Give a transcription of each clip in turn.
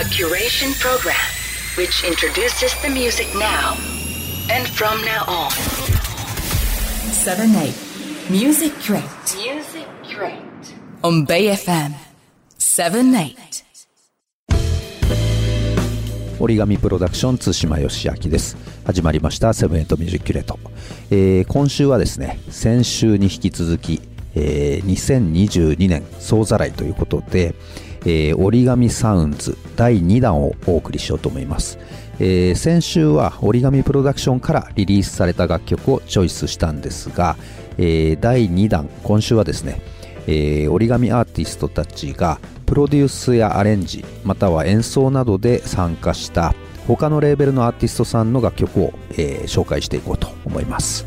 A curation program which introduces the music now and from now on. 7 8 Music Crate Music Crate. on Bay FM 7 8折り紙プロダクション津島義明です始まりました Seven Eight musicurate、えー今週はですね先週に引き続き、えー2022年総ざらいということで、えー折り紙サウンズ第2弾をお送りしようと思います、えー先週は折り紙プロダクションからリリースされた楽曲をチョイスしたんですが、えー第2弾今週はですねえ折り紙アーティストたちがプロデュースやアレンジまたは演奏などで参加した他のレーベルのアーティストさんの楽曲を、え紹介していこうと思います、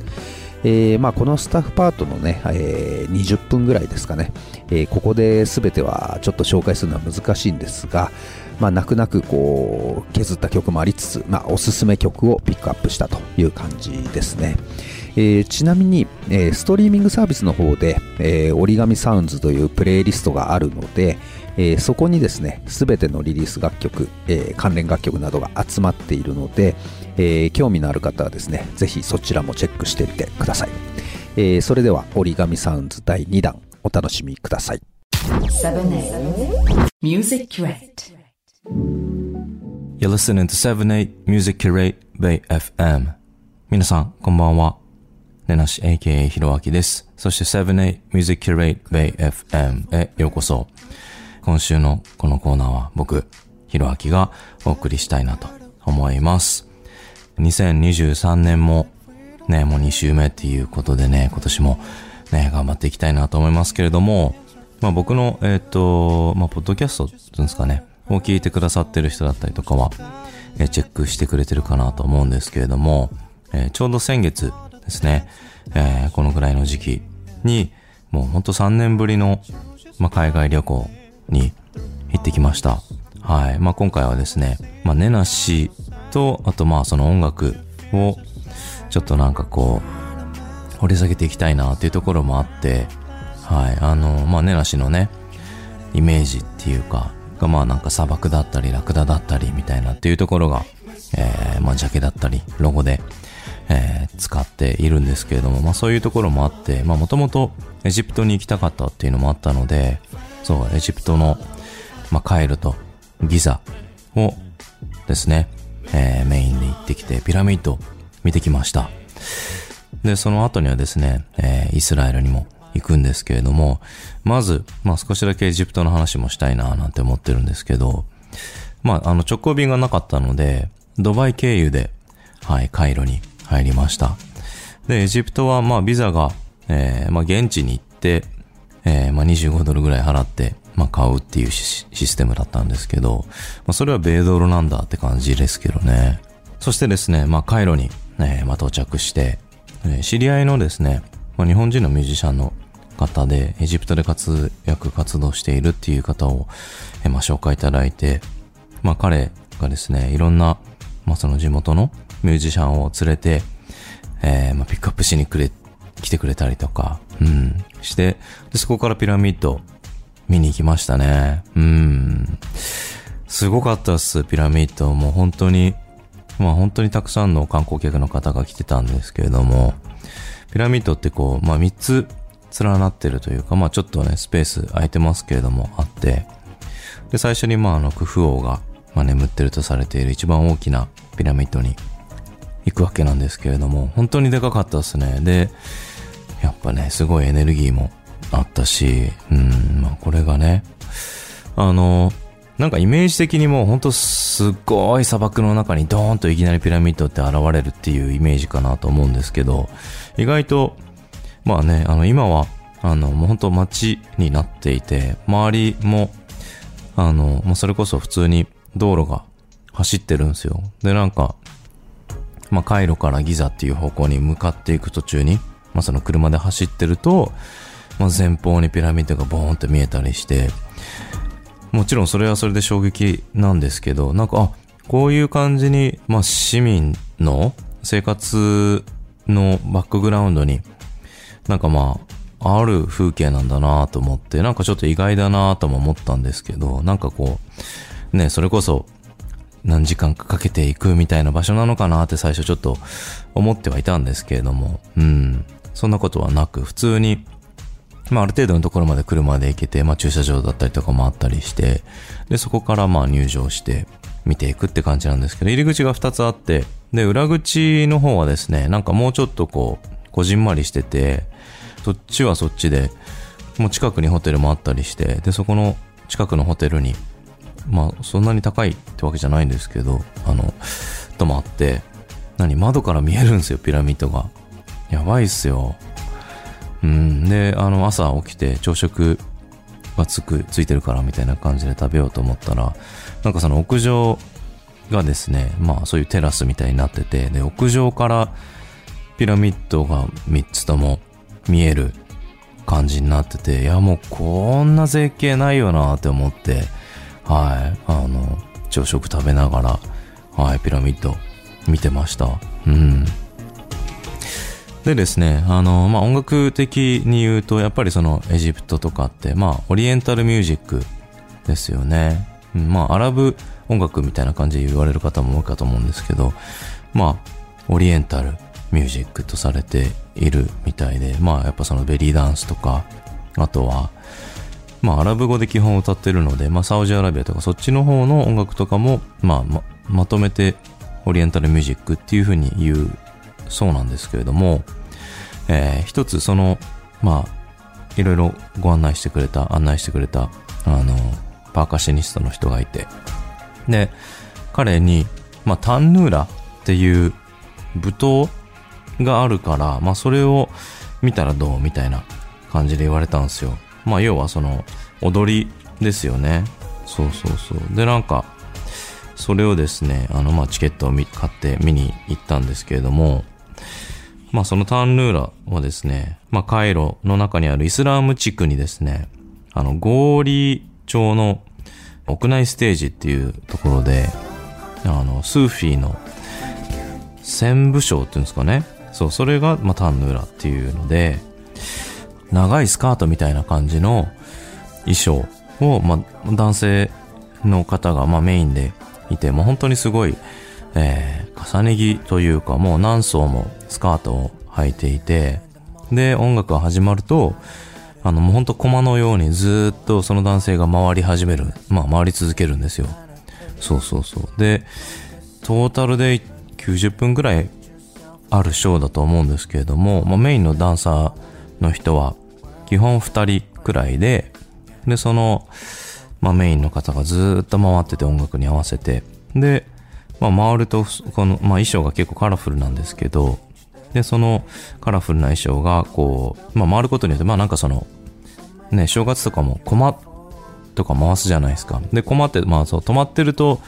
えーまあ、このスタッフパートのね、えー20分ぐらいですかね、えーここで全てはちょっと紹介するのは難しいんですが、まあ、泣く泣くこう削った曲もありつつ、まあ、おすすめ曲をピックアップしたという感じですね。えーちなみに、えーストリーミングサービスの方で、えー折り紙サウンズというプレイリストがあるので、えーそこにですね、すべてのリリース楽曲、えー関連楽曲などが集まっているので、えー興味のある方はですね、ぜひそちらもチェックしてみてください。えーそれでは折り紙サウンズ第2弾、お楽しみください。7 8 Music Crate You're listening to 78 Music Curate Bay FM 皆さん、こんばんは。ねなし AKA ひろあきです。そして78 Music Curate Bay FM へようこそ。今週のこのコーナーは僕、ひろあきがお送りしたいなと思います。2023年もね、もう2週目っていうことでね、今年もね、頑張っていきたいなと思いますけれども、まあ僕の、えっ、と、まあ、ポッドキャストっていうんですかね、を聞いてくださってる人だったりとかは、えーチェックしてくれてるかなと思うんですけれども、えーちょうど先月ですね、えーこのぐらいの時期に、もうほんと3年ぶりの、まあ、海外旅行に行ってきました。はい。まあ、今回はですね、まあ、ネナシと、あとまあ、その音楽を、ちょっとなんかこう、掘り下げていきたいなっていうところもあって、はい。あの、まあ、ネナシのね、イメージっていうか、がまあなんか砂漠だったりラクダだったりみたいなっていうところが、えー、まあジャケだったりロゴで、えー使っているんですけれども、まあそういうところもあって、まあもともとエジプトに行きたかったっていうのもあったので、そう、エジプトの、まあカイルとギザをですね、えーメインで行ってきてピラミッド見てきました。で、その後にはですね、えーイスラエルにも行くんですけれども、まず、まあ少しだけエジプトの話もしたいななんて思ってるんですけど、まああの直行便がなかったので、ドバイ経由で、はい、カイロに入りました。で、エジプトはまあビザが、えーまあ現地に行って、えーまあ25ドルぐらい払って、まあ買うっていうシステムだったんですけど、まあそれは米ドルなんだって感じですけどね。そしてですね、まあカイロに、えまあ到着して、えー知り合いのですね、まあ、日本人のミュージシャンの方で、エジプトで活躍、活動しているっていう方を、えーまあ紹介いただいて、まあ彼がですね、いろんな、まあその地元のミュージシャンを連れて、えーまあピックアップしにくれ、来てくれたりとか、うん、して、そこからピラミッド見に行きましたね。うん。すごかったっす、ピラミッド。もう本当に、まあ本当にたくさんの観光客の方が来てたんですけれども、ピラミッドってこう、まあ3つ連なってるというか、まあちょっとね、スペース空いてますけれども、あって、で、最初にまああの、クフ王が、まあ眠ってるとされている一番大きなピラミッドに行くわけなんですけれども、本当にでかかったですね。で、やっぱね、すごいエネルギーもあったし、うん、まあこれがね、あの、なんかイメージ的にもうほんとすっごい砂漠の中にドーンといきなりピラミッドって現れるっていうイメージかなと思うんですけど、意外と、まあね、あの今は、あの、もうほんと街になっていて、周りも、あの、もうそれこそ普通に道路が走ってるんですよ。で、なんか、まあ、カイロからギザっていう方向に向かっていく途中に、まあ、その車で走ってると、まあ、前方にピラミッドがボーンって見えたりして、もちろんそれはそれで衝撃なんですけど、なんか、あ、こういう感じに、まあ、市民の生活のバックグラウンドに、なんかまあ、ある風景なんだなと思って、なんかちょっと意外だなとも思ったんですけど、なんかこう、ね、それこそ何時間かかけていくみたいな場所なのかなって最初ちょっと思ってはいたんですけれども、うん。そんなことはなく、普通に、まあある程度のところまで車で行けて、まあ駐車場だったりとかもあったりして、で、そこからまあ入場して見ていくって感じなんですけど、入り口が2つあって、で、裏口の方はですね、なんかもうちょっとこう、こじんまりしてて、そっちはそっちで、もう近くにホテルもあったりして、で、そこの近くのホテルにまあ、そんなに高いってわけじゃないんですけど、あの、ともあって、何、窓から見えるんですよ、ピラミッドが。やばいっすよ。うん。で、あの、朝起きて朝食がつく、ついてるからみたいな感じで食べようと思ったら、なんかその屋上がですね、まあそういうテラスみたいになってて、で、屋上からピラミッドが3つとも見える感じになってて、いやもうこんな絶景ないよなって思って、はい、あの、朝食食べながら、はい、ピラミッド見てました。うん。でですね、あの、まあ、音楽的に言うと、やっぱりそのエジプトとかって、まあ、オリエンタルミュージックですよね。うん、まあ、アラブ音楽みたいな感じで言われる方も多いかと思うんですけど、まあ、オリエンタルミュージックとされているみたいで、まあ、やっぱそのベリーダンスとか、あとは、まあ、アラブ語で基本歌ってるので、まあ、サウジアラビアとかそっちの方の音楽とかも、まあ、ま、まとめてオリエンタルミュージックっていう風に言うそうなんですけれども、えー、一つその、まあ、いろいろご案内してくれた、案内してくれた、あの、パーカッシニストの人がいて、で、彼に、まあ、タンヌーラっていう舞踏があるから、まあ、それを見たらどうみたいな感じで言われたんですよ。まあ要はその踊りですよね。そうそうそう。でなんか、それをですね、あのまあチケットを買って見に行ったんですけれども、まあそのターンヌーラはですね、まあカイロの中にあるイスラーム地区にですね、あのゴーリー町の屋内ステージっていうところで、あの、スーフィーの旋部章っていうんですかね。そう、それが、まあ、ターンヌーラっていうので、長いスカートみたいな感じの衣装を、まあ、男性の方が、まあ、メインでいて、もう本当にすごい、えー、重ね着というか、もう何層もスカートを履いていて、で、音楽が始まると、あの、もうほんと駒のようにずっとその男性が回り始める。まあ、回り続けるんですよ。そうそうそう。で、トータルで90分ぐらいあるショーだと思うんですけれども、まあ、メインのダンサーの人は基本2人くらいで、で、その、まあメインの方がずっと回ってて音楽に合わせて、で、まあ回ると、この、まあ衣装が結構カラフルなんですけど、で、そのカラフルな衣装が、こう、まあ回ることによって、まあなんかその、ね、正月とかもコマとか回すじゃないですか。で、コマって、まあそう、止まってると、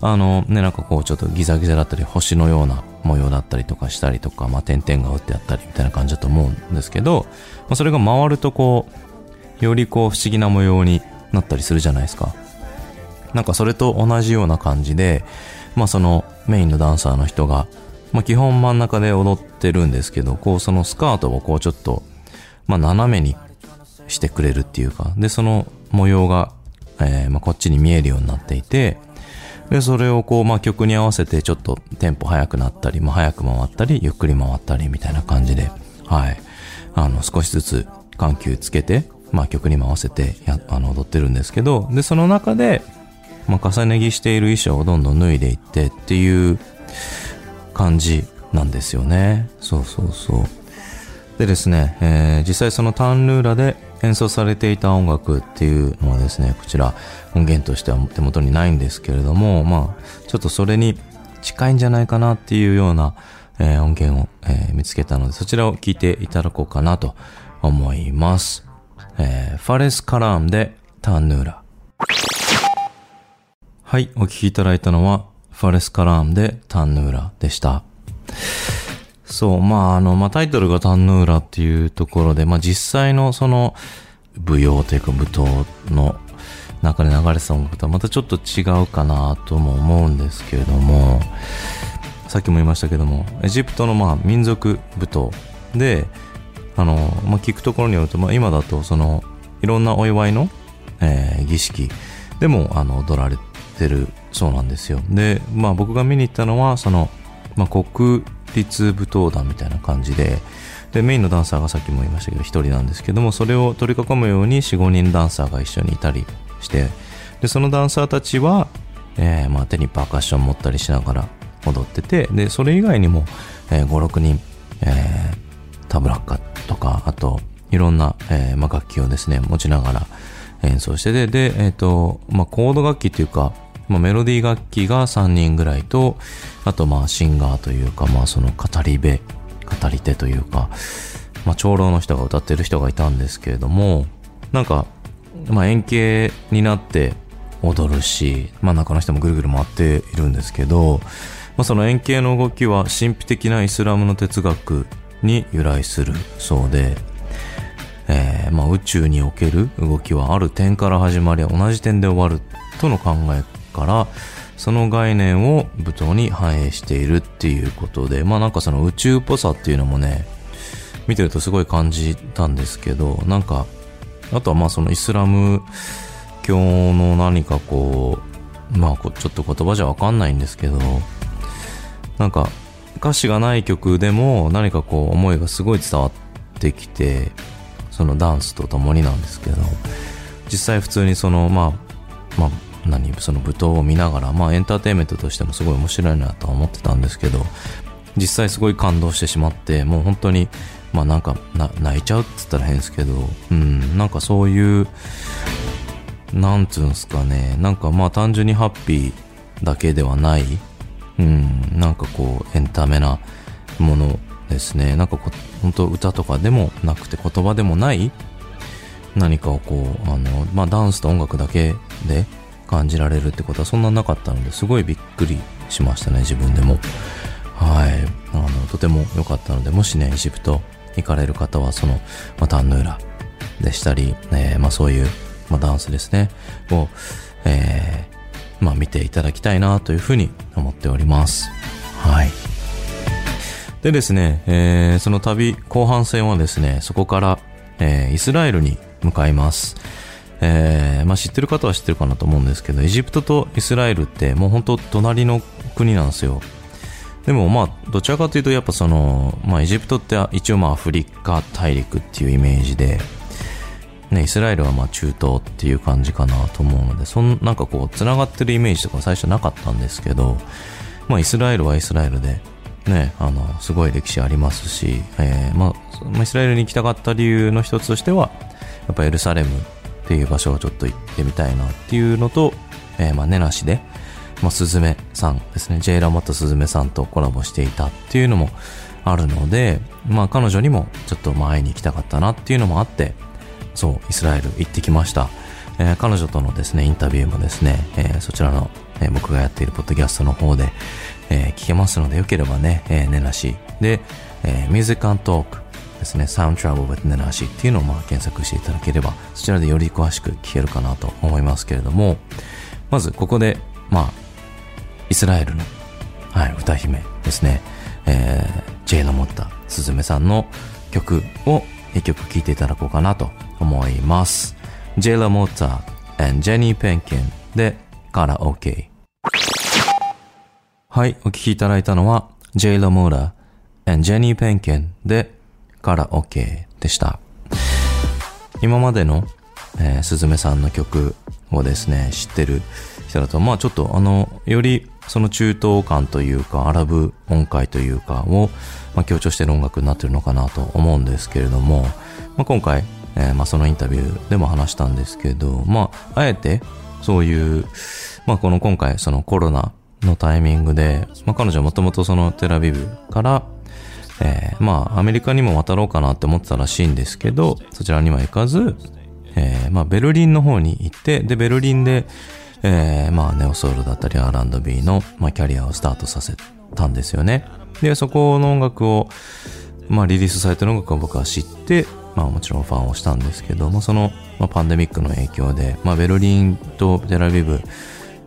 あの、ね、なんかこう、ちょっとギザギザだったり、星のような模様だったりとかしたりとか、まあ、点々が打ってあったりみたいな感じだと思うんですけど、まあ、それが回るとこう、よりこう、不思議な模様になったりするじゃないですか。なんかそれと同じような感じで、まあそのメインのダンサーの人が、まあ基本真ん中で踊ってるんですけど、こうそのスカートをこうちょっと、まあ斜めにしてくれるっていうか、でその模様が、えー、まあこっちに見えるようになっていて、で、それをこう、まあ、曲に合わせてちょっとテンポ速くなったり、まあ、速く回ったり、ゆっくり回ったりみたいな感じで、はい。あの、少しずつ緩急つけて、まあ、曲にも合わせてや、あの、踊ってるんですけど、で、その中で、まあ、重ね着している衣装をどんどん脱いでいってっていう感じなんですよね。そうそうそう。でですね、えー、実際そのタンルーラで演奏されていた音楽っていうのはですね、こちら音源としては手元にないんですけれども、まあ、ちょっとそれに近いんじゃないかなっていうような、えー、音源を、えー、見つけたので、そちらを聞いていただこうかなと思います。えー、ファレス・カラームでタンヌーラ。はい、お聴きいただいたのは、ファレス・カラームでタンヌーラでした。そう、まあ、あの、まあ、タイトルがタンヌーラっていうところで、まあ、実際のその、舞踊というか舞踏の中で流れてた音楽とはまたちょっと違うかなとも思うんですけれども、さっきも言いましたけども、エジプトのまあ民族舞踏で、あの、まあ、聞くところによると、まあ、今だとその、いろんなお祝いの、えー、儀式でも、あの、踊られてるそうなんですよ。で、まあ僕が見に行ったのは、その、まあ国立舞踏団みたいな感じで、で、メインのダンサーがさっきも言いましたけど、一人なんですけども、それを取り囲むように4、5人ダンサーが一緒にいたりして、で、そのダンサーたちは、えーまあ手にパーカッション持ったりしながら踊ってて、で、それ以外にも、えー5、6人、えータブラッカとか、あと、いろんな、えーまあ、楽器をですね、持ちながら演奏してて、で、えっ、と、まあ、コード楽器っていうか、まあ、メロディー楽器が3人ぐらいと、あと、まあ、シンガーというか、まあ、その語り部、語り手というか、まあ、長老の人が歌ってる人がいたんですけれども、なんか、まあ、円形になって踊るし、真ん中の人もぐるぐる回っているんですけど、まあ、その円形の動きは神秘的なイスラムの哲学に由来するそうで、えーまあ、宇宙における動きはある点から始まり同じ点で終わるとの考えからその概念を舞踏に反映しているっていうことでまあなんかその宇宙っぽさっていうのもね見てるとすごい感じたんですけどなんかあとはまあそのイスラム教の何かこうまあこちょっと言葉じゃわかんないんですけどなんか歌詞がない曲でも何かこう思いがすごい伝わってきてそのダンスとともになんですけど実際普通にそのまあまあ何その舞踏を見ながらまあエンターテインメントとしてもすごい面白いなとは思ってたんですけど実際すごい感動してしまってもう本当にまあなんかな泣いちゃうって言ったら変ですけどうんなんかそういうなんつうんすかねなんかまあ単純にハッピーだけではないうん、なんかこう、エンタメなものですね。なんかこ、本当歌とかでもなくて言葉でもない何かをこう、あの、まあ、ダンスと音楽だけで感じられるってことはそんななかったので、すごいびっくりしましたね、自分でも。はい。あの、とても良かったので、もしね、エジプト行かれる方は、その、まあ、タンヌーラでしたり、えーまあ、そういう、まあ、ダンスですね、を、えーまあ見ていただきたいなというふうに思っております。はい。でですね、えーその旅後半戦はですね、そこから、えーイスラエルに向かいます。えーまあ知ってる方は知ってるかなと思うんですけど、エジプトとイスラエルってもう本当隣の国なんですよ。でもまあ、どちらかというとやっぱその、まあエジプトって一応まあアフリカ大陸っていうイメージで、ね、イスラエルはまあ中東っていう感じかなと思うので、そんなんかこう、繋がってるイメージとか最初なかったんですけど、まあイスラエルはイスラエルで、ね、あの、すごい歴史ありますし、えーまあ、イスラエルに行きたかった理由の一つとしては、やっぱエルサレムっていう場所をちょっと行ってみたいなっていうのと、えーまあ、ネナシで、まあ、スズメさんですね、ジェイラモとスズメさんとコラボしていたっていうのもあるので、まあ彼女にもちょっとまあ会いに行きたかったなっていうのもあって、そう、イスラエル行ってきました。えー彼女とのですね、インタビューもですね、えーそちらの、えー僕がやっているポッドキャストの方で、え聞けますので、よければね、えー、ネナシで、えー、Music and Talk ですね、Sound Travel with ネナシっていうのをまあ検索していただければ、そちらでより詳しく聞けるかなと思いますけれども、まずここで、まあ、イスラエルの、はい、歌姫ですね、えー、ジェイの持ったスズメさんの曲を一曲聴いていただこうかなと思います。ジェイラ・モーター and ジェニー・ペンキンでカラオケ。はい、お聴きいただいたのは、ジェイラ・モーラー and ジェニー・ペンキンでカラオケでした。今までの、えー、すずめさんの曲をですね、知ってる人だと、まあちょっとあの、よりその中東感というか、アラブ音階というかを、まあ、強調してる音楽になってるのかなと思うんですけれども、まあ今回、えーまあそのインタビューでも話したんですけど、まああえてそういう、まあこの今回そのコロナのタイミングで、まあ彼女はもともとそのテラビブから、えーまあ、アメリカにも渡ろうかなって思ってたらしいんですけど、そちらには行かず、えーまあ、ベルリンの方に行って、で、ベルリンで、えーまあ、ネオソウルだったり R&B の、まあ、キャリアをスタートさせたんですよね。で、そこの音楽を、まあ、リリースされてる音楽を僕は知って、まあ、もちろんファンをしたんですけど、まあ、その、まあ、パンデミックの影響で、まあ、ベルリンとテラビブ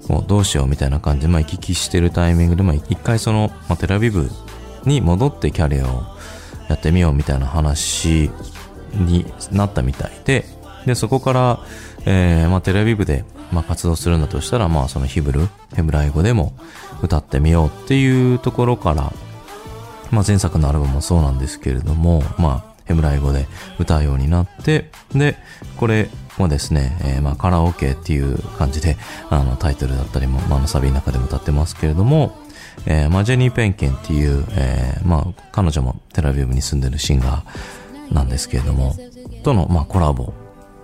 をどうしようみたいな感じで、まあ、行き来してるタイミングで、まあ、一回その、まあ、テラビブに戻ってキャリアをやってみようみたいな話になったみたいで、で、そこから、えー、まあ、テレビ部でまあ、活動するんだとしたら、まあ、そのヒブル、ヘブライ語でも歌ってみようっていうところから、まあ、前作のアルバムもそうなんですけれども、まあ、ヘブライ語で歌うようになって、で、これもですね、えー、まあ、カラオケっていう感じで、あの、タイトルだったりも、まあ、サビの中でも歌ってますけれども、えー、まあ、ジェニー・ペンケンっていう、えー、まあ、彼女もテラビブに住んでるシンガーなんですけれども、との、まあ、コラボ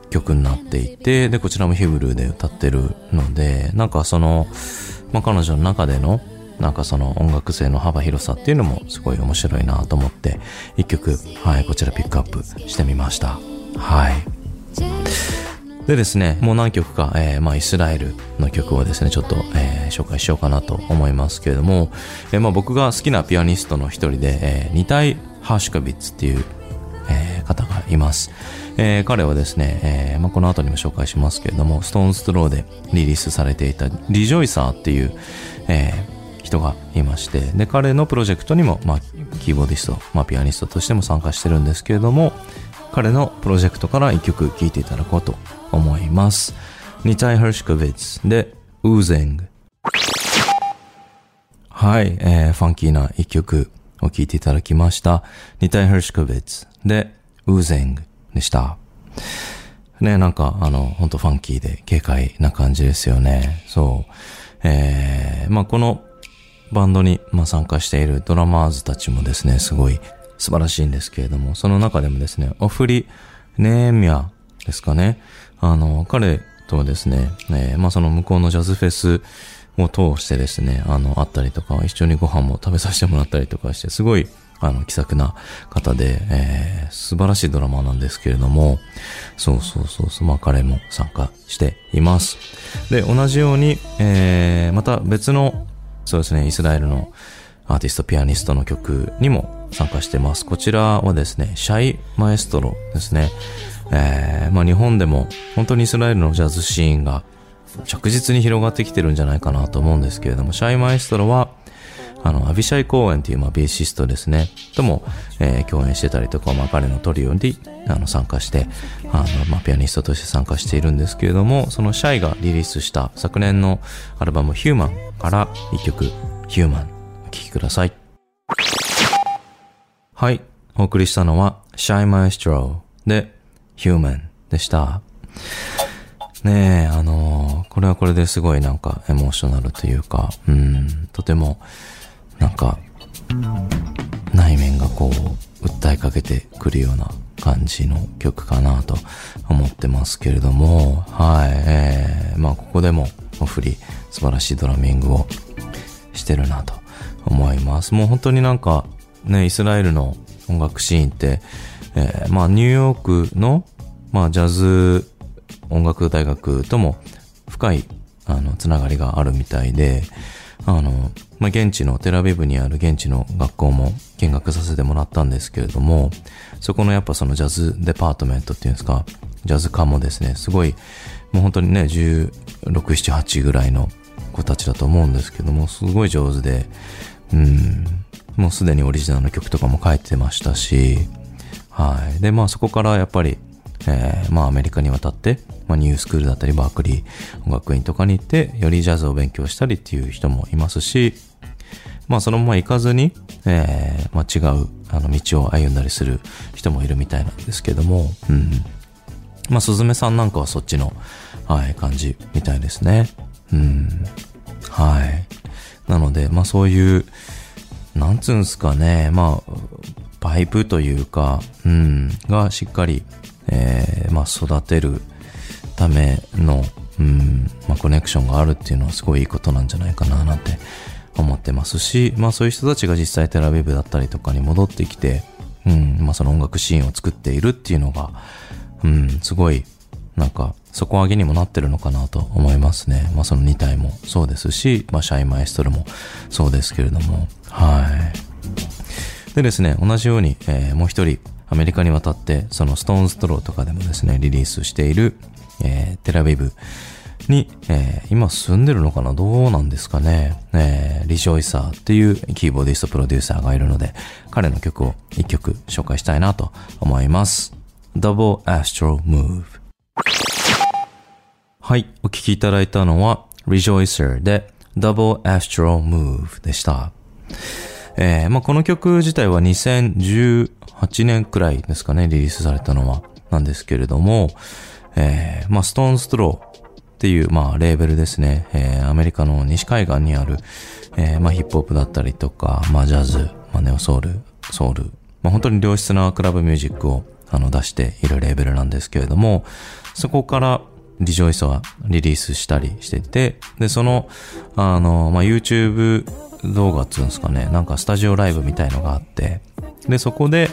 曲になっていて、で、こちらもヒブルーで歌ってるので、なんかその、まあ、彼女の中での、なんかその音楽性の幅広さっていうのもすごい面白いなと思って、一曲、はい、こちらピックアップしてみました。はい。でですね、もう何曲か、えー、まあ、イスラエルの曲をですね、ちょっと、えー、紹介しようかなと思いますけれども、えー、まあ、僕が好きなピアニストの一人で、えー、ニタイ・ハーシュコビッツっていう、えー、方がいます。えー、彼はですね、えーまあ、この後にも紹介しますけれども、ストーンズスローでリリースされていたリジョイサーっていう、えー、人がいまして、で、彼のプロジェクトにも、まあ、キーボーディスト、まあ、ピアニストとしても参加してるんですけれども、彼のプロジェクトから一曲聴いていただこうと思います。ニタイ・ハーシュコビッツで、ウーゼング。はい、えー、ファンキーな一曲を聴いていただきました。ニタイ・ハルシュコビッツで、ウーゼング。でした。ね、なんか、あの、ほんとファンキーで軽快な感じですよね。そう。えー、まあ、このバンドに、ま、参加しているドラマーズたちもですね、すごい素晴らしいんですけれども、その中でもですね、オフリ・ネーミャですかね。あの、彼とはですね、えー、まあ、その向こうのジャズフェスを通してですね、あの、会ったりとか、一緒にご飯も食べさせてもらったりとかして、すごいあの、気さくな方で、えー、素晴らしいドラマなんですけれども、そうそうそうそう、まあ彼も参加しています。で、同じように、えー、また別の、そうですね、イスラエルのアーティスト、ピアニストの曲にも参加してます。こちらはですね、シャイマエストロですね。えー、まあ日本でも本当にイスラエルのジャズシーンが着実に広がってきてるんじゃないかなと思うんですけれども、シャイマエストロは、あの、アビシャイ公演っていう、まあ、ベーシストですね、とも、えー、共演してたりとか、まあ、彼のトリオに、あの、参加して、あの、まあ、ピアニストとして参加しているんですけれども、そのシャイがリリースした昨年のアルバムヒューマンから一曲、ヒューマン、お聴きください。はい、お送りしたのは、シャイマエストローで、ヒューマンでした。ねえ、あのー、これはこれですごいなんかエモーショナルというか、うん、とても、なんか、内面がこう、訴えかけてくるような感じの曲かなと思ってますけれども、はい、えー、まあここでもお振り素晴らしいドラミングをしてるなと思います。もう本当になんかね、イスラエルの音楽シーンって、えー、まあニューヨークの、まあジャズ音楽大学とも深いあのつながりがあるみたいで、あの、まあ、現地のテラビブにある現地の学校も見学させてもらったんですけれども、そこのやっぱそのジャズデパートメントっていうんですか、ジャズ科もですね、すごい、もう本当にね、16、7、8ぐらいの子たちだと思うんですけども、すごい上手で、うん、もうすでにオリジナルの曲とかも書いてましたし、はい。で、まあそこからやっぱりえー、まあアメリカに渡って、まあニュースクールだったりバークリー音楽院とかに行って、よりジャズを勉強したりっていう人もいますし、まあそのまま行かずに、えー、まあ違うあの道を歩んだりする人もいるみたいなんですけども、うん。まあ、すずめさんなんかはそっちの、はい、感じみたいですね。うん。はい。なので、まあそういう、なんつうんすかね、まあ、パイプというか、うん、がしっかりえー、まあ、育てるための、うん、まあ、コネクションがあるっていうのはすごいいいことなんじゃないかななんて思ってますし、まあ、そういう人たちが実際テラビブだったりとかに戻ってきて、うん、まあ、その音楽シーンを作っているっていうのが、うん、すごい、なんか、底上げにもなってるのかなと思いますね。まあ、そのニタイもそうですし、まあ、シャイマエストルもそうですけれども、はい。でですね、同じように、えー、もう一人、アメリカに渡って、そのストーンズスローとかでもですね、リリースしている、えー、テルアビブに、えー、今住んでるのかな？どうなんですかね、えー、リジョイサーっていうキーボーディストプロデューサーがいるので、彼の曲を一曲紹介したいなと思います。Double Astral Move はい、お聴きいただいたのは Rejoicer で Double Astral Move でした。えーまあ、この曲自体は2018年くらいですかね、リリースされたのは。なんですけれども、えーまあ、ストーンストローっていう、まあ、レーベルですね。えーアメリカの西海岸にある、えーまあ、ヒップホップだったりとか、まあ、ジャズ、まあ、ネオソウル、ソウル、まあ、本当に良質なクラブミュージックを、あの、出しているレーベルなんですけれども、そこから、リジョイスはリリースしたりしてて、で、その、あの、まあ、YouTube 動画っつうんですかね、なんかスタジオライブみたいのがあって、で、そこで、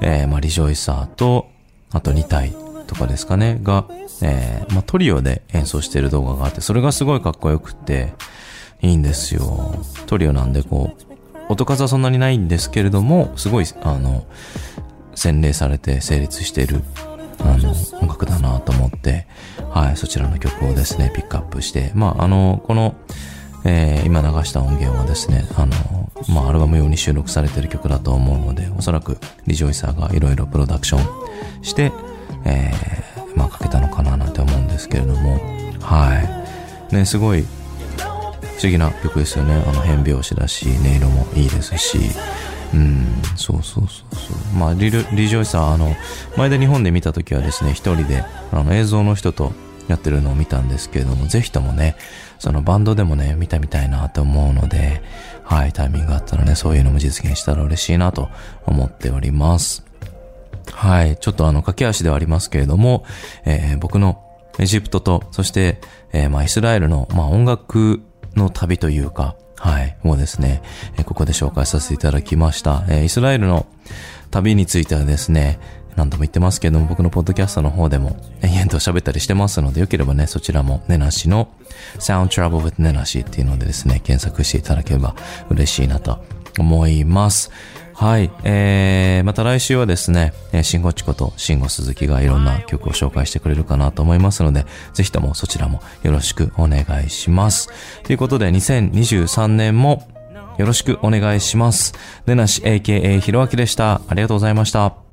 えーまあ、リジョイサーと、あと2体とかですかね、が、えーまあ、トリオで演奏してる動画があって、それがすごいかっこよくて、いいんですよ。トリオなんで、こう、音数はそんなにないんですけれども、すごい、あの、洗練されて成立してる、あの、音楽だなと思って、はい、そちらの曲をですね、ピックアップして、まあ、あの、この、えー今流した音源はですね、あの、まあ、アルバム用に収録されてる曲だと思うので、おそらくリジョイサーがいろいろプロダクションして、えーまあ、かけたのかななんて思うんですけれども、はい。ね、すごい、不思議な曲ですよね。あの変拍子だし、音色もいいですし、うん、そうそうそうそう。まあ、リルリジョイサー、あの、前で日本で見た時はですね、一人で、あの、映像の人とやってるのを見たんですけれども、ぜひともね、そのバンドでもね、見たみたいなと思うので、はい、タイミングがあったらね、そういうのも実現したら嬉しいなと思っております。はい。ちょっとあの、駆け足ではありますけれども、えー僕のエジプトと、そして、えーまあ、イスラエルの、まあ、音楽の旅というか、はい、もうですね、えここで紹介させていただきました。えイスラエルの旅についてはですね、何度も言ってますけども、僕のポッドキャストの方でも延々と喋ったりしてますので、よければね、そちらもネナシの Sound Travel with ネナシっていうのでですね、検索していただければ嬉しいなと思います。はい。えー、また来週はですね、シンゴチコとシンゴ鈴木がいろんな曲を紹介してくれるかなと思いますので、ぜひともそちらもよろしくお願いします。ということで、2023年もよろしくお願いします。でなし AKA ひろあきでした。ありがとうございました。